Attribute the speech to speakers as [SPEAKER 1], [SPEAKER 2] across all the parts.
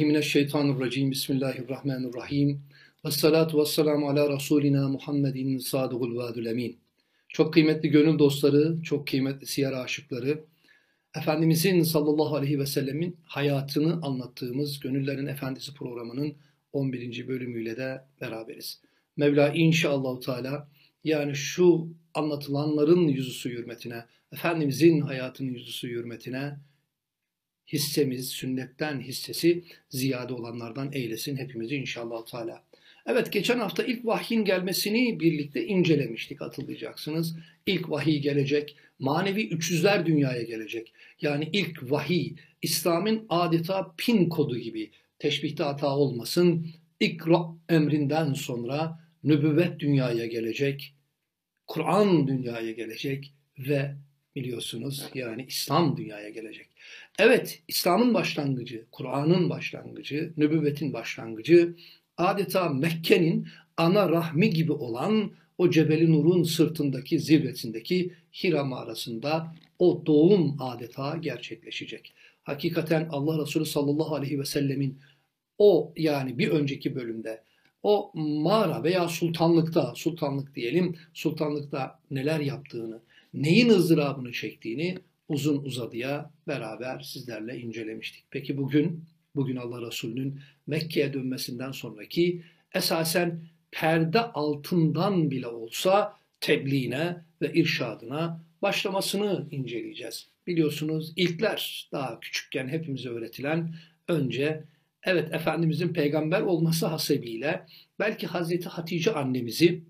[SPEAKER 1] billahi mineşşeytanirracim. Bismillahirrahmanirrahim. Ve salatu ve selamu ala Resulina Muhammedin sadıgul vadül emin. Çok kıymetli gönül dostları, çok kıymetli siyer aşıkları, Efendimizin sallallahu aleyhi ve sellemin hayatını anlattığımız Gönüllerin Efendisi programının 11. bölümüyle de beraberiz. Mevla inşallah Teala yani şu anlatılanların yüzüsü hürmetine, Efendimizin hayatının yüzüsü hürmetine hissemiz, sünnetten hissesi ziyade olanlardan eylesin hepimizi inşallah Teala. Evet geçen hafta ilk vahyin gelmesini birlikte incelemiştik hatırlayacaksınız. İlk vahiy gelecek, manevi üçüzler dünyaya gelecek. Yani ilk vahiy İslam'ın adeta pin kodu gibi teşbihte hata olmasın. İkra emrinden sonra nübüvvet dünyaya gelecek, Kur'an dünyaya gelecek ve biliyorsunuz yani İslam dünyaya gelecek. Evet İslam'ın başlangıcı, Kur'an'ın başlangıcı, nübüvvetin başlangıcı adeta Mekke'nin ana rahmi gibi olan o Cebeli Nur'un sırtındaki zirvesindeki Hira mağarasında o doğum adeta gerçekleşecek. Hakikaten Allah Resulü sallallahu aleyhi ve sellemin o yani bir önceki bölümde o mağara veya sultanlıkta, sultanlık diyelim, sultanlıkta neler yaptığını, neyin ızdırabını çektiğini uzun uzadıya beraber sizlerle incelemiştik. Peki bugün, bugün Allah Resulü'nün Mekke'ye dönmesinden sonraki esasen perde altından bile olsa tebliğine ve irşadına başlamasını inceleyeceğiz. Biliyorsunuz ilkler daha küçükken hepimize öğretilen önce evet Efendimizin peygamber olması hasebiyle belki Hazreti Hatice annemizi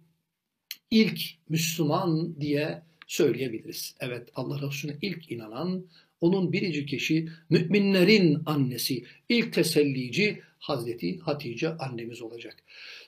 [SPEAKER 1] ilk Müslüman diye söyleyebiliriz. Evet Allah Resulüne ilk inanan, onun biricik eşi, müminlerin annesi, ilk tesellici Hazreti Hatice annemiz olacak.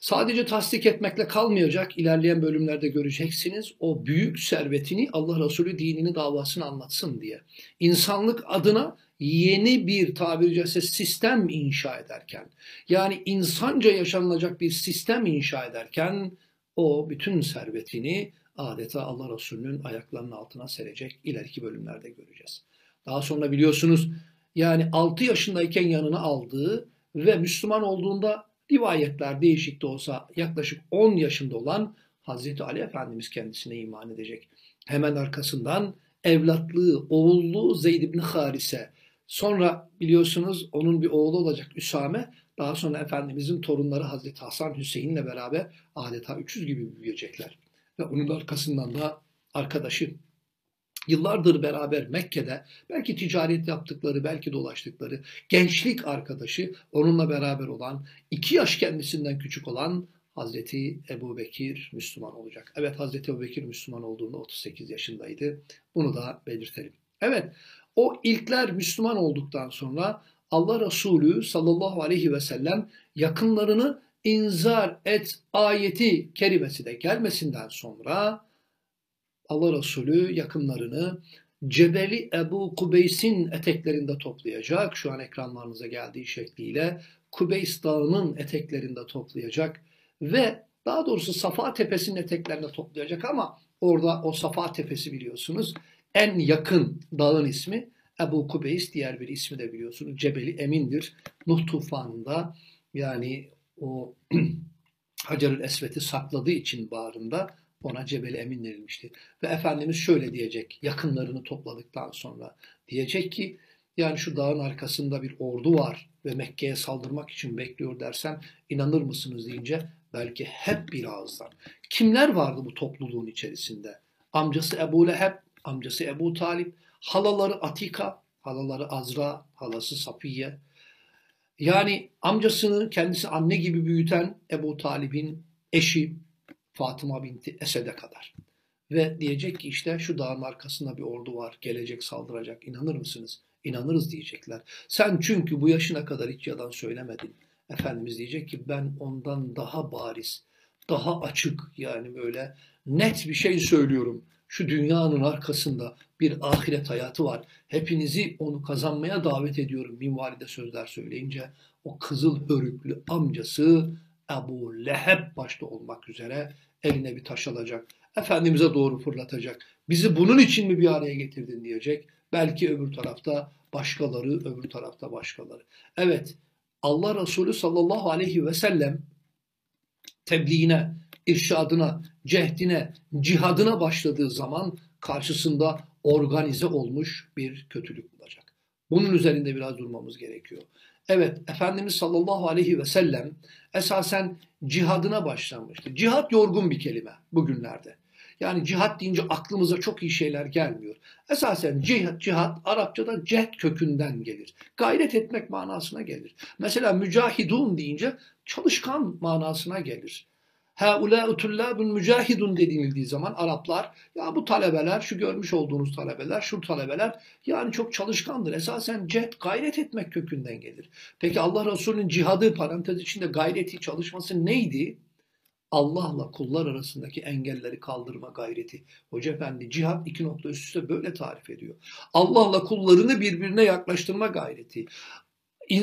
[SPEAKER 1] Sadece tasdik etmekle kalmayacak, ilerleyen bölümlerde göreceksiniz. O büyük servetini Allah Resulü dinini davasını anlatsın diye. İnsanlık adına yeni bir tabiri caizse sistem inşa ederken, yani insanca yaşanılacak bir sistem inşa ederken o bütün servetini adeta Allah Resulü'nün ayaklarının altına serecek ileriki bölümlerde göreceğiz. Daha sonra biliyorsunuz yani 6 yaşındayken yanına aldığı ve Müslüman olduğunda rivayetler değişik de olsa yaklaşık 10 yaşında olan Hazreti Ali Efendimiz kendisine iman edecek. Hemen arkasından evlatlığı, oğulluğu Zeyd ibn Harise. Sonra biliyorsunuz onun bir oğlu olacak Üsame. Daha sonra Efendimizin torunları Hazreti Hasan Hüseyin'le beraber adeta 300 gibi büyüyecekler. Ve onun arkasından da arkadaşı yıllardır beraber Mekke'de belki ticaret yaptıkları, belki dolaştıkları gençlik arkadaşı onunla beraber olan, iki yaş kendisinden küçük olan Hazreti Ebu Bekir Müslüman olacak. Evet Hazreti Ebu Bekir Müslüman olduğunda 38 yaşındaydı. Bunu da belirtelim. Evet o ilkler Müslüman olduktan sonra Allah Resulü sallallahu aleyhi ve sellem yakınlarını inzar et ayeti kerimesi de gelmesinden sonra Allah Resulü yakınlarını Cebeli Ebu Kubeys'in eteklerinde toplayacak. Şu an ekranlarınıza geldiği şekliyle Kubeys Dağı'nın eteklerinde toplayacak ve daha doğrusu Safa Tepesi'nin eteklerinde toplayacak ama orada o Safa Tepesi biliyorsunuz en yakın dağın ismi Ebu Kubeys diğer bir ismi de biliyorsunuz Cebeli Emin'dir. Nuh tufanında yani o Hacerül Esvet'i sakladığı için bağrında ona Cebel Emin verilmişti. Ve Efendimiz şöyle diyecek yakınlarını topladıktan sonra. Diyecek ki yani şu dağın arkasında bir ordu var ve Mekke'ye saldırmak için bekliyor dersem inanır mısınız deyince belki hep bir ağızdan. Kimler vardı bu topluluğun içerisinde? Amcası Ebu Leheb, amcası Ebu Talip, halaları Atika, halaları Azra, halası Safiye. Yani amcasını kendisi anne gibi büyüten Ebu Talib'in eşi Fatıma binti Esed'e kadar. Ve diyecek ki işte şu dağın arkasında bir ordu var, gelecek saldıracak. İnanır mısınız? İnanırız diyecekler. Sen çünkü bu yaşına kadar hiç yalan söylemedin. Efendimiz diyecek ki ben ondan daha bariz, daha açık yani böyle net bir şey söylüyorum. Şu dünyanın arkasında bir ahiret hayatı var. Hepinizi onu kazanmaya davet ediyorum. Minvalide sözler söyleyince o kızıl hörüklü amcası Ebu Leheb başta olmak üzere eline bir taş alacak. Efendimiz'e doğru fırlatacak. Bizi bunun için mi bir araya getirdin diyecek. Belki öbür tarafta başkaları, öbür tarafta başkaları. Evet, Allah Resulü sallallahu aleyhi ve sellem tebliğine, irşadına, cehdine, cihadına başladığı zaman karşısında organize olmuş bir kötülük bulacak. Bunun üzerinde biraz durmamız gerekiyor. Evet, Efendimiz sallallahu aleyhi ve sellem esasen cihadına başlanmıştı. Cihat yorgun bir kelime bugünlerde. Yani cihat deyince aklımıza çok iyi şeyler gelmiyor. Esasen cihat, cihat Arapçada cehd kökünden gelir. Gayret etmek manasına gelir. Mesela mücahidun deyince çalışkan manasına gelir. Haulâ tullâbun mücahidun denildiği zaman Araplar ya bu talebeler şu görmüş olduğunuz talebeler şu talebeler yani çok çalışkandır. Esasen cehd gayret etmek kökünden gelir. Peki Allah Resulü'nün cihadı parantez içinde gayreti çalışması neydi? Allah'la kullar arasındaki engelleri kaldırma gayreti. Hoca Efendi cihat iki nokta üst üste böyle tarif ediyor. Allah'la kullarını birbirine yaklaştırma gayreti.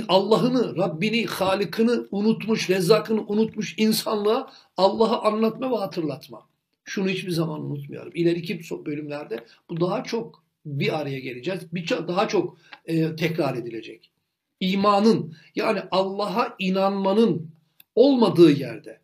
[SPEAKER 1] Allah'ını, Rabbini, Halık'ını unutmuş, Rezzak'ını unutmuş insanlığa Allah'ı anlatma ve hatırlatma. Şunu hiçbir zaman unutmayalım. İleriki bölümlerde bu daha çok bir araya geleceğiz. Bir daha çok e, tekrar edilecek. İmanın yani Allah'a inanmanın olmadığı yerde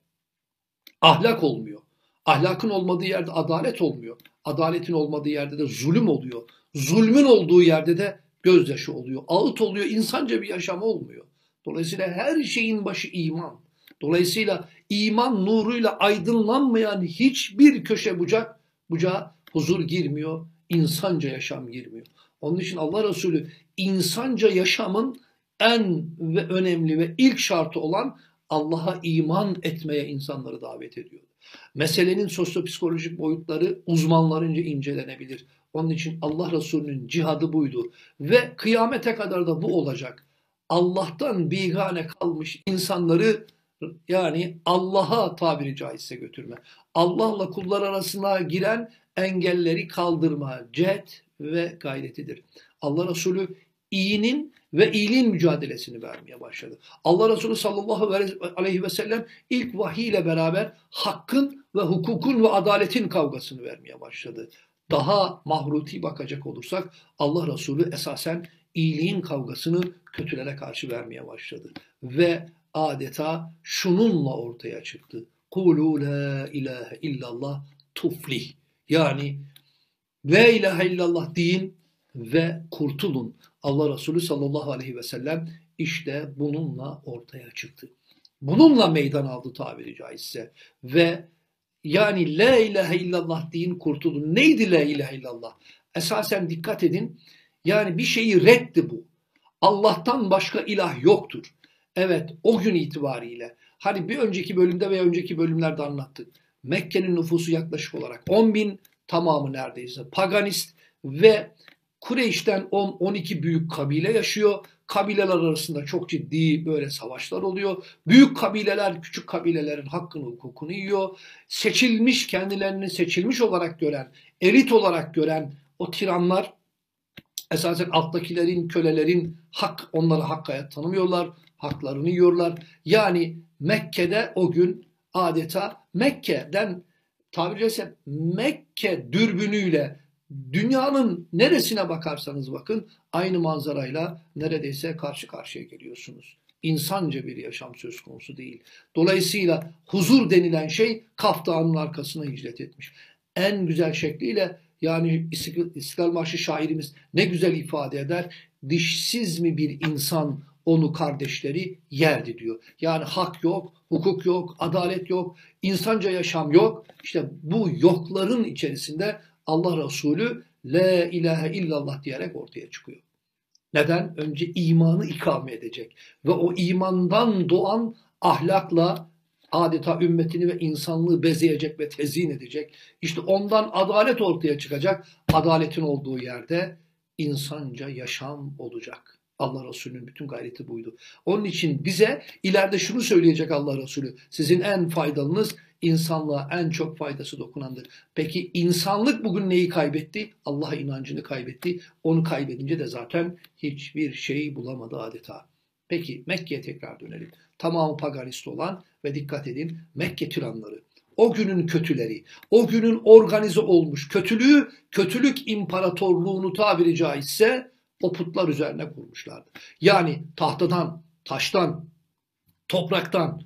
[SPEAKER 1] ahlak olmuyor. Ahlakın olmadığı yerde adalet olmuyor. Adaletin olmadığı yerde de zulüm oluyor. Zulmün olduğu yerde de gözyaşı oluyor. Ağıt oluyor. insanca bir yaşam olmuyor. Dolayısıyla her şeyin başı iman. Dolayısıyla iman nuruyla aydınlanmayan hiçbir köşe bucak bucağa huzur girmiyor. insanca yaşam girmiyor. Onun için Allah Resulü insanca yaşamın en ve önemli ve ilk şartı olan Allah'a iman etmeye insanları davet ediyor. Meselenin sosyopsikolojik boyutları uzmanlarınca incelenebilir. Onun için Allah Resulü'nün cihadı buydu. Ve kıyamete kadar da bu olacak. Allah'tan bigane kalmış insanları yani Allah'a tabiri caizse götürme. Allah'la kullar arasına giren engelleri kaldırma, cet ve gayretidir. Allah Resulü iyinin ve iyiliğin mücadelesini vermeye başladı. Allah Resulü sallallahu aleyhi ve sellem ilk vahiy ile beraber hakkın ve hukukun ve adaletin kavgasını vermeye başladı. Daha mahruti bakacak olursak Allah Resulü esasen iyiliğin kavgasını kötülere karşı vermeye başladı. Ve adeta şununla ortaya çıktı. Kulu la ilahe illallah tuflih. Yani la ilahe illallah deyin ve kurtulun. Allah Resulü sallallahu aleyhi ve sellem işte bununla ortaya çıktı. Bununla meydan aldı tabiri caizse. Ve yani la ilahe illallah deyin kurtulun. Neydi la ilahe illallah? Esasen dikkat edin. Yani bir şeyi reddi bu. Allah'tan başka ilah yoktur. Evet o gün itibariyle hani bir önceki bölümde veya önceki bölümlerde anlattık. Mekke'nin nüfusu yaklaşık olarak 10 bin tamamı neredeyse paganist ve Kureyş'ten 10-12 büyük kabile yaşıyor. Kabileler arasında çok ciddi böyle savaşlar oluyor. Büyük kabileler küçük kabilelerin hakkını hukukunu yiyor. Seçilmiş kendilerini seçilmiş olarak gören, elit olarak gören o tiranlar esasen alttakilerin, kölelerin hak, onları hak hayat tanımıyorlar. Haklarını yiyorlar. Yani Mekke'de o gün adeta Mekke'den tabiri caizse Mekke dürbünüyle dünyanın neresine bakarsanız bakın aynı manzarayla neredeyse karşı karşıya geliyorsunuz. İnsanca bir yaşam söz konusu değil. Dolayısıyla huzur denilen şey Kaf Dağı'nın arkasına hicret etmiş. En güzel şekliyle yani İstiklal Marşı şairimiz ne güzel ifade eder. Dişsiz mi bir insan onu kardeşleri yerdi diyor. Yani hak yok, hukuk yok, adalet yok, insanca yaşam yok. İşte bu yokların içerisinde Allah Resulü La ilahe illallah diyerek ortaya çıkıyor. Neden? Önce imanı ikame edecek. Ve o imandan doğan ahlakla adeta ümmetini ve insanlığı bezeyecek ve tezyin edecek. İşte ondan adalet ortaya çıkacak. Adaletin olduğu yerde insanca yaşam olacak. Allah Resulü'nün bütün gayreti buydu. Onun için bize ileride şunu söyleyecek Allah Resulü. Sizin en faydalınız insanlığa en çok faydası dokunandır. Peki insanlık bugün neyi kaybetti? Allah'a inancını kaybetti. Onu kaybedince de zaten hiçbir şey bulamadı adeta. Peki Mekke'ye tekrar dönelim. Tamamı paganist olan ve dikkat edin Mekke tiranları. O günün kötüleri, o günün organize olmuş kötülüğü, kötülük imparatorluğunu tabiri caizse o putlar üzerine kurmuşlardı. Yani tahtadan taştan, topraktan,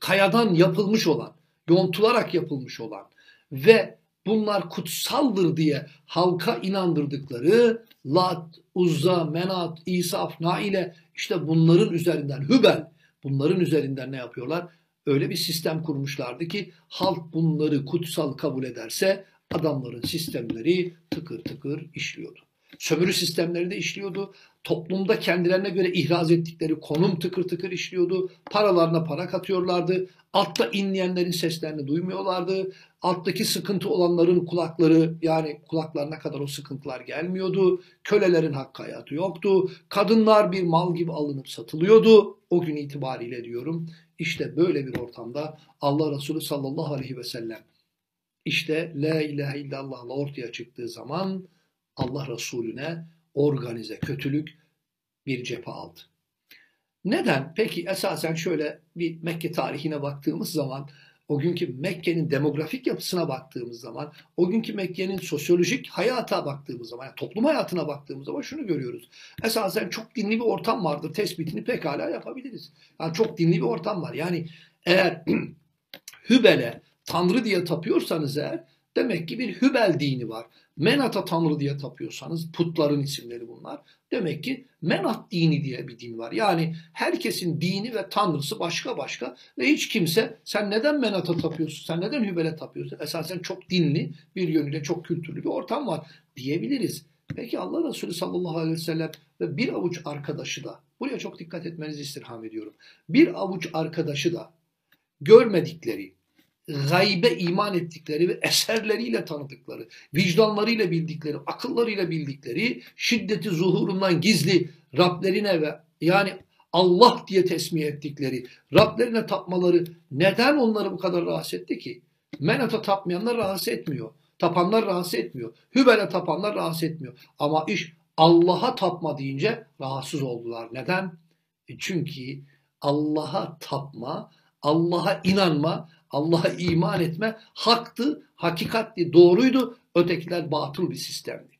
[SPEAKER 1] kayadan yapılmış olan, yontularak yapılmış olan ve bunlar kutsaldır diye halka inandırdıkları Lat, Uzza, Menat, İsaf, Naile işte bunların üzerinden Hübel bunların üzerinden ne yapıyorlar? Öyle bir sistem kurmuşlardı ki halk bunları kutsal kabul ederse adamların sistemleri tıkır tıkır işliyordu. Sömürü sistemleri de işliyordu. Toplumda kendilerine göre ihraz ettikleri konum tıkır tıkır işliyordu. Paralarına para katıyorlardı. Altta inleyenlerin seslerini duymuyorlardı. Alttaki sıkıntı olanların kulakları yani kulaklarına kadar o sıkıntılar gelmiyordu. Kölelerin hakkı hayatı yoktu. Kadınlar bir mal gibi alınıp satılıyordu. O gün itibariyle diyorum. İşte böyle bir ortamda Allah Resulü sallallahu aleyhi ve sellem işte La ilahe illallah'la ortaya çıktığı zaman Allah Resulüne organize kötülük bir cephe aldı. Neden? Peki esasen şöyle bir Mekke tarihine baktığımız zaman o günkü Mekke'nin demografik yapısına baktığımız zaman, o günkü Mekke'nin sosyolojik hayata baktığımız zaman, yani toplum hayatına baktığımız zaman şunu görüyoruz. Esasen çok dinli bir ortam vardır. Tespitini pekala yapabiliriz. Yani çok dinli bir ortam var. Yani eğer Hübel'e Tanrı diye tapıyorsanız eğer demek ki bir Hübel dini var. Menat'a Tanrı diye tapıyorsanız putların isimleri bunlar. Demek ki Menat dini diye bir din var. Yani herkesin dini ve tanrısı başka başka ve hiç kimse sen neden Menat'a tapıyorsun, sen neden Hübel'e tapıyorsun? Esasen çok dinli bir yönüyle çok kültürlü bir ortam var diyebiliriz. Peki Allah Resulü sallallahu aleyhi ve sellem ve bir avuç arkadaşı da buraya çok dikkat etmenizi istirham ediyorum. Bir avuç arkadaşı da görmedikleri, gaybe iman ettikleri ve eserleriyle tanıdıkları, vicdanlarıyla bildikleri, akıllarıyla bildikleri, şiddeti zuhurundan gizli Rablerine ve yani Allah diye tesmih ettikleri, Rablerine tapmaları neden onları bu kadar rahatsız etti ki? Menat'a tapmayanlar rahatsız etmiyor. Tapanlar rahatsız etmiyor. Hübel'e tapanlar rahatsız etmiyor. Ama iş Allah'a tapma deyince rahatsız oldular. Neden? E çünkü Allah'a tapma, Allah'a inanma, Allah'a iman etme haktı, hakikatti, doğruydu. Ötekiler batıl bir sistemdi.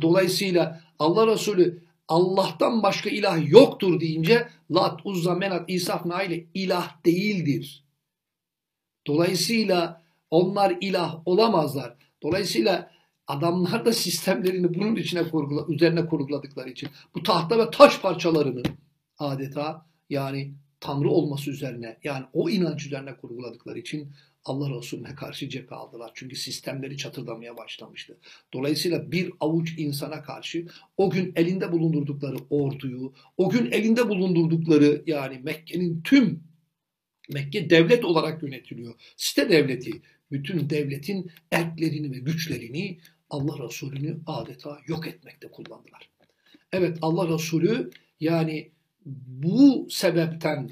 [SPEAKER 1] Dolayısıyla Allah Resulü Allah'tan başka ilah yoktur deyince Lat, Uzza, Menat, İsaf, Naile ilah değildir. Dolayısıyla onlar ilah olamazlar. Dolayısıyla adamlar da sistemlerini bunun içine kurgula, üzerine kurguladıkları için bu tahta ve taş parçalarını adeta yani Tanrı olması üzerine yani o inanç üzerine kurguladıkları için Allah Resulüne karşı cephe aldılar. Çünkü sistemleri çatırdamaya başlamıştı. Dolayısıyla bir avuç insana karşı o gün elinde bulundurdukları orduyu, o gün elinde bulundurdukları yani Mekke'nin tüm Mekke devlet olarak yönetiliyor. Site devleti. Bütün devletin erklerini ve güçlerini Allah Resulü'nü adeta yok etmekte kullandılar. Evet Allah Resulü yani bu sebepten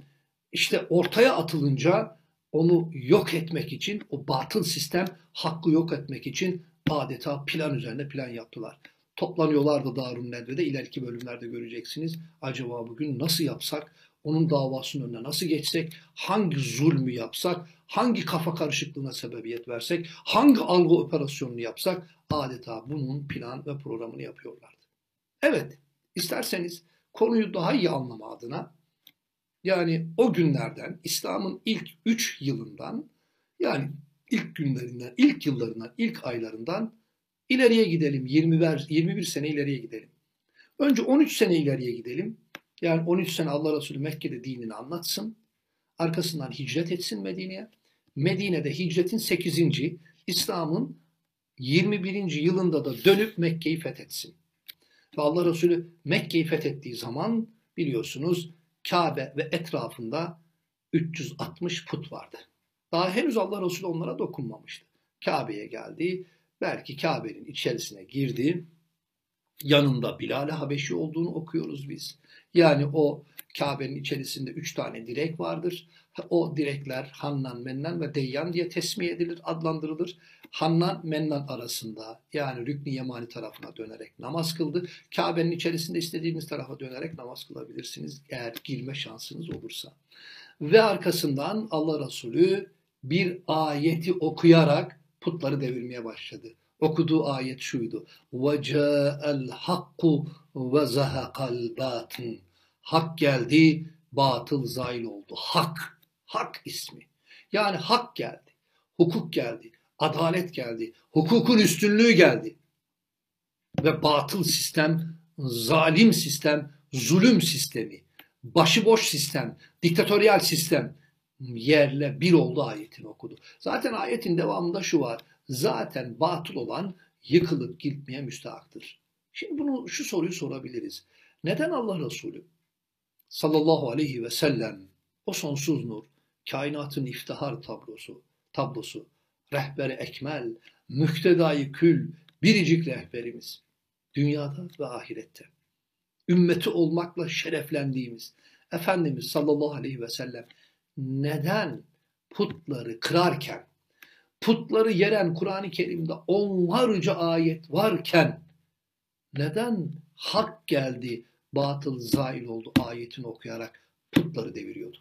[SPEAKER 1] işte ortaya atılınca onu yok etmek için, o batıl sistem hakkı yok etmek için adeta plan üzerine plan yaptılar. Toplanıyorlardı Darun Nedve'de. ileriki bölümlerde göreceksiniz. Acaba bugün nasıl yapsak, onun davasının önüne nasıl geçsek, hangi zulmü yapsak, hangi kafa karışıklığına sebebiyet versek, hangi algı operasyonunu yapsak adeta bunun plan ve programını yapıyorlardı. Evet, isterseniz konuyu daha iyi anlama adına yani o günlerden İslam'ın ilk 3 yılından yani ilk günlerinden, ilk yıllarından, ilk aylarından ileriye gidelim. 20 21 sene ileriye gidelim. Önce 13 sene ileriye gidelim. Yani 13 sene Allah Resulü Mekke'de dinini anlatsın. Arkasından hicret etsin Medine'ye. Medine'de hicretin 8. İslam'ın 21. yılında da dönüp Mekke'yi fethetsin. Ve Allah Resulü Mekke'yi fethettiği zaman biliyorsunuz Kabe ve etrafında 360 put vardı. Daha henüz Allah Resulü onlara dokunmamıştı. Kabe'ye geldi. Belki Kabe'nin içerisine girdi. Yanında Bilal-i Habeşi olduğunu okuyoruz biz. Yani o Kabe'nin içerisinde üç tane direk vardır. O direkler Hannan, Mennan ve Deyyan diye tesmih edilir, adlandırılır. Hannan, Mennan arasında yani Rükni Yemani tarafına dönerek namaz kıldı. Kabe'nin içerisinde istediğiniz tarafa dönerek namaz kılabilirsiniz eğer girme şansınız olursa. Ve arkasından Allah Resulü bir ayeti okuyarak putları devirmeye başladı. Okuduğu ayet şuydu. وَجَاءَ الْحَقُّ وَزَهَقَ الْبَاطِنِ Hak geldi, batıl zail oldu. Hak, hak ismi. Yani hak geldi, hukuk geldi, adalet geldi, hukukun üstünlüğü geldi. Ve batıl sistem, zalim sistem, zulüm sistemi, başıboş sistem, diktatöryal sistem yerle bir oldu ayetini okudu. Zaten ayetin devamında şu var. Zaten batıl olan yıkılıp gitmeye müstahaktır. Şimdi bunu şu soruyu sorabiliriz. Neden Allah Resulü sallallahu aleyhi ve sellem o sonsuz nur, kainatın iftihar tablosu, tablosu, rehberi ekmel, müktedayı kül, biricik rehberimiz dünyada ve ahirette. Ümmeti olmakla şereflendiğimiz Efendimiz sallallahu aleyhi ve sellem neden putları kırarken, putları yeren Kur'an-ı Kerim'de onlarca ayet varken neden hak geldi, batıl zail oldu ayetini okuyarak putları deviriyordu?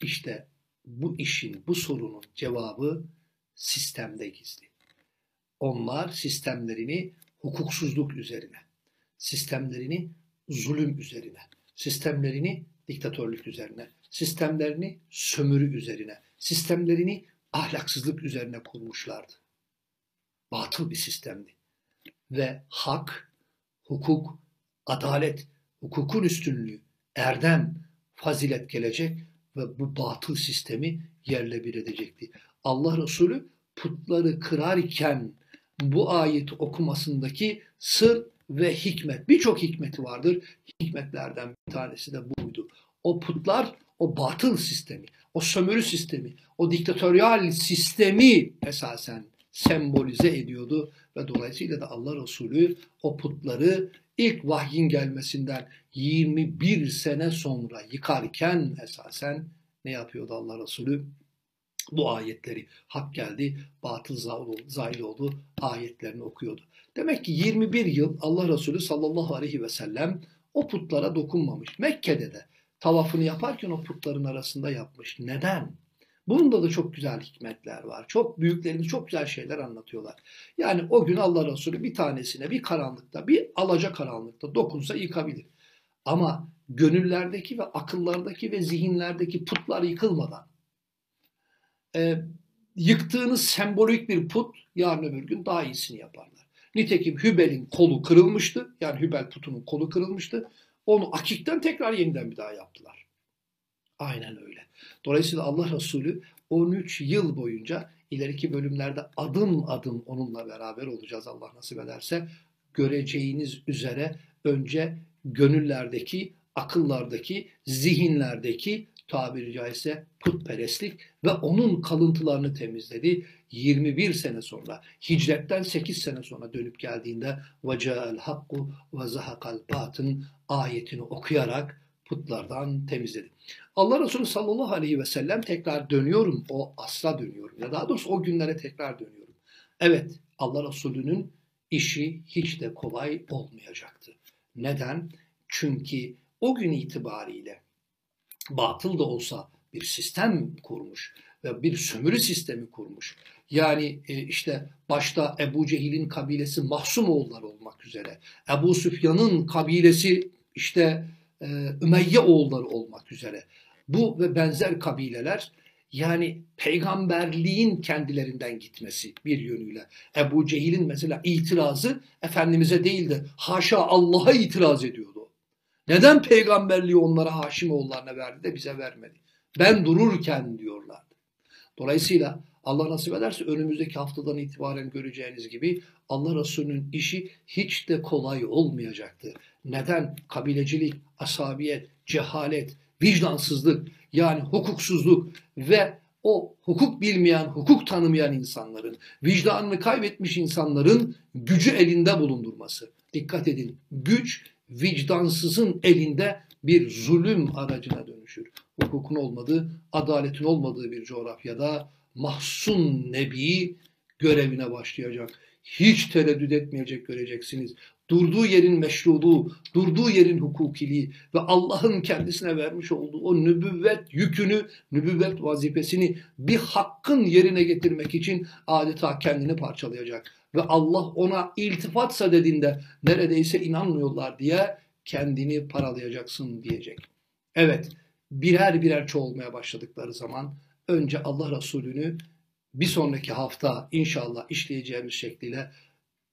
[SPEAKER 1] İşte bu işin, bu sorunun cevabı sistemde gizli. Onlar sistemlerini hukuksuzluk üzerine, sistemlerini zulüm üzerine, sistemlerini diktatörlük üzerine, sistemlerini sömürü üzerine, sistemlerini ahlaksızlık üzerine kurmuşlardı. Batıl bir sistemdi. Ve hak, hukuk, adalet, hukukun üstünlüğü, erdem, fazilet gelecek ve bu batıl sistemi yerle bir edecekti. Allah Resulü putları kırarken bu ayeti okumasındaki sır ve hikmet, birçok hikmeti vardır. Hikmetlerden bir tanesi de buydu. O putlar o batıl sistemi, o sömürü sistemi, o diktatöryal sistemi esasen sembolize ediyordu ve dolayısıyla da Allah Resulü o putları ilk vahyin gelmesinden 21 sene sonra yıkarken esasen ne yapıyordu Allah Resulü? Bu ayetleri hak geldi, batıl zahil oldu ayetlerini okuyordu. Demek ki 21 yıl Allah Resulü sallallahu aleyhi ve sellem o putlara dokunmamış. Mekke'de de tavafını yaparken o putların arasında yapmış. Neden? Bunda da çok güzel hikmetler var. Çok büyüklerimiz çok güzel şeyler anlatıyorlar. Yani o gün Allah Resulü bir tanesine bir karanlıkta, bir alaca karanlıkta dokunsa yıkabilir. Ama gönüllerdeki ve akıllardaki ve zihinlerdeki putlar yıkılmadan e, yıktığınız sembolik bir put yarın öbür gün daha iyisini yaparlar. Nitekim Hübel'in kolu kırılmıştı. Yani Hübel putunun kolu kırılmıştı. Onu akikten tekrar yeniden bir daha yaptılar. Aynen öyle. Dolayısıyla Allah Resulü 13 yıl boyunca ileriki bölümlerde adım adım onunla beraber olacağız Allah nasip ederse. Göreceğiniz üzere önce gönüllerdeki, akıllardaki, zihinlerdeki tabiri caizse putperestlik ve onun kalıntılarını temizledi. 21 sene sonra hicretten 8 sene sonra dönüp geldiğinde hakku ve zahakal batın ayetini okuyarak putlardan temizledi. Allah Resulü sallallahu aleyhi ve sellem tekrar dönüyorum o asra dönüyorum ya daha doğrusu o günlere tekrar dönüyorum. Evet Allah Resulü'nün işi hiç de kolay olmayacaktı. Neden? Çünkü o gün itibariyle batıl da olsa bir sistem kurmuş ve bir sömürü sistemi kurmuş. Yani e, işte başta Ebu Cehil'in kabilesi Mahsumoğulları olmak üzere, Ebu Süfyan'ın kabilesi işte e, Ümeyye oğulları olmak üzere. Bu ve benzer kabileler yani peygamberliğin kendilerinden gitmesi bir yönüyle. Ebu Cehil'in mesela itirazı Efendimiz'e değil de haşa Allah'a itiraz ediyordu. Neden peygamberliği onlara Haşim oğullarına verdi de bize vermedi? Ben dururken diyorlardı. Dolayısıyla Allah nasip ederse önümüzdeki haftadan itibaren göreceğiniz gibi Allah Resulü'nün işi hiç de kolay olmayacaktı. Neden? Kabilecilik, asabiyet, cehalet, vicdansızlık yani hukuksuzluk ve o hukuk bilmeyen, hukuk tanımayan insanların, vicdanını kaybetmiş insanların gücü elinde bulundurması. Dikkat edin, güç vicdansızın elinde bir zulüm aracına dönüşür. Hukukun olmadığı, adaletin olmadığı bir coğrafyada mahzun nebi görevine başlayacak. Hiç tereddüt etmeyecek göreceksiniz. Durduğu yerin meşruluğu, durduğu yerin hukukiliği ve Allah'ın kendisine vermiş olduğu o nübüvvet yükünü, nübüvvet vazifesini bir hakkın yerine getirmek için adeta kendini parçalayacak ve Allah ona iltifatsa dediğinde neredeyse inanmıyorlar diye kendini paralayacaksın diyecek. Evet, birer birer çoğulmaya başladıkları zaman önce Allah Resulü'nü bir sonraki hafta inşallah işleyeceğimiz şekliyle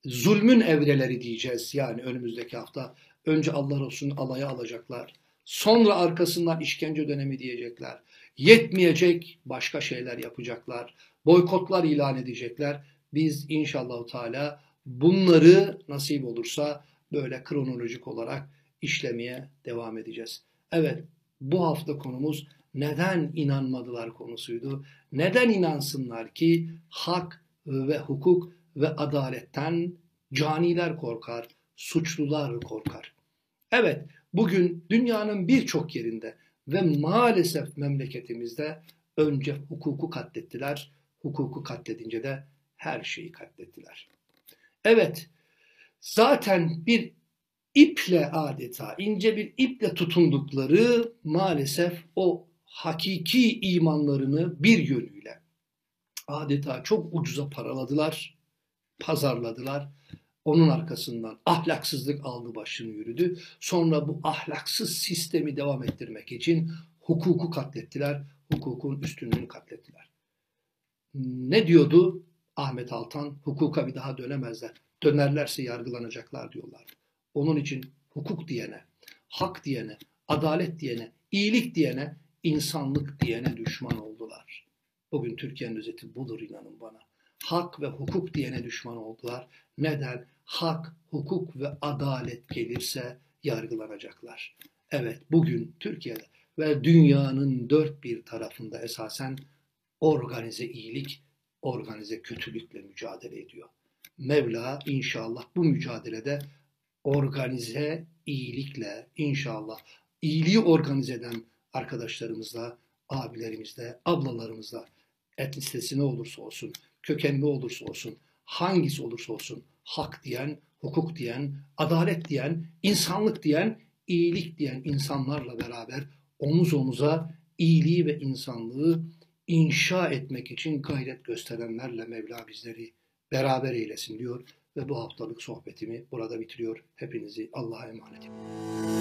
[SPEAKER 1] zulmün evreleri diyeceğiz. Yani önümüzdeki hafta önce Allah Resulü'nü alaya alacaklar. Sonra arkasından işkence dönemi diyecekler. Yetmeyecek başka şeyler yapacaklar. Boykotlar ilan edecekler. Biz inşallah Teala bunları nasip olursa böyle kronolojik olarak işlemeye devam edeceğiz. Evet bu hafta konumuz neden inanmadılar konusuydu. Neden inansınlar ki hak ve hukuk ve adaletten caniler korkar, suçlular korkar. Evet, bugün dünyanın birçok yerinde ve maalesef memleketimizde önce hukuku katlettiler, hukuku katledince de her şeyi katlettiler. Evet, zaten bir iple adeta, ince bir iple tutundukları maalesef o hakiki imanlarını bir yönüyle adeta çok ucuza paraladılar, pazarladılar. Onun arkasından ahlaksızlık aldı başını yürüdü. Sonra bu ahlaksız sistemi devam ettirmek için hukuku katlettiler, hukukun üstünlüğünü katlettiler. Ne diyordu Ahmet Altan? Hukuka bir daha dönemezler. Dönerlerse yargılanacaklar diyorlar. Onun için hukuk diyene, hak diyene, adalet diyene, iyilik diyene, insanlık diyene düşman oldular. Bugün Türkiye'nin özeti budur inanın bana. Hak ve hukuk diyene düşman oldular. Neden? Hak, hukuk ve adalet gelirse yargılanacaklar. Evet bugün Türkiye'de ve dünyanın dört bir tarafında esasen organize iyilik, organize kötülükle mücadele ediyor. Mevla inşallah bu mücadelede organize iyilikle inşallah iyiliği organize eden arkadaşlarımızla, abilerimizle, ablalarımızla etnisitesi ne olursa olsun, kökeni ne olursa olsun, hangisi olursa olsun hak diyen, hukuk diyen, adalet diyen, insanlık diyen, iyilik diyen insanlarla beraber omuz omuza iyiliği ve insanlığı inşa etmek için gayret gösterenlerle Mevla bizleri beraber eylesin diyor ve bu haftalık sohbetimi burada bitiriyor. Hepinizi Allah'a emanet ediyorum.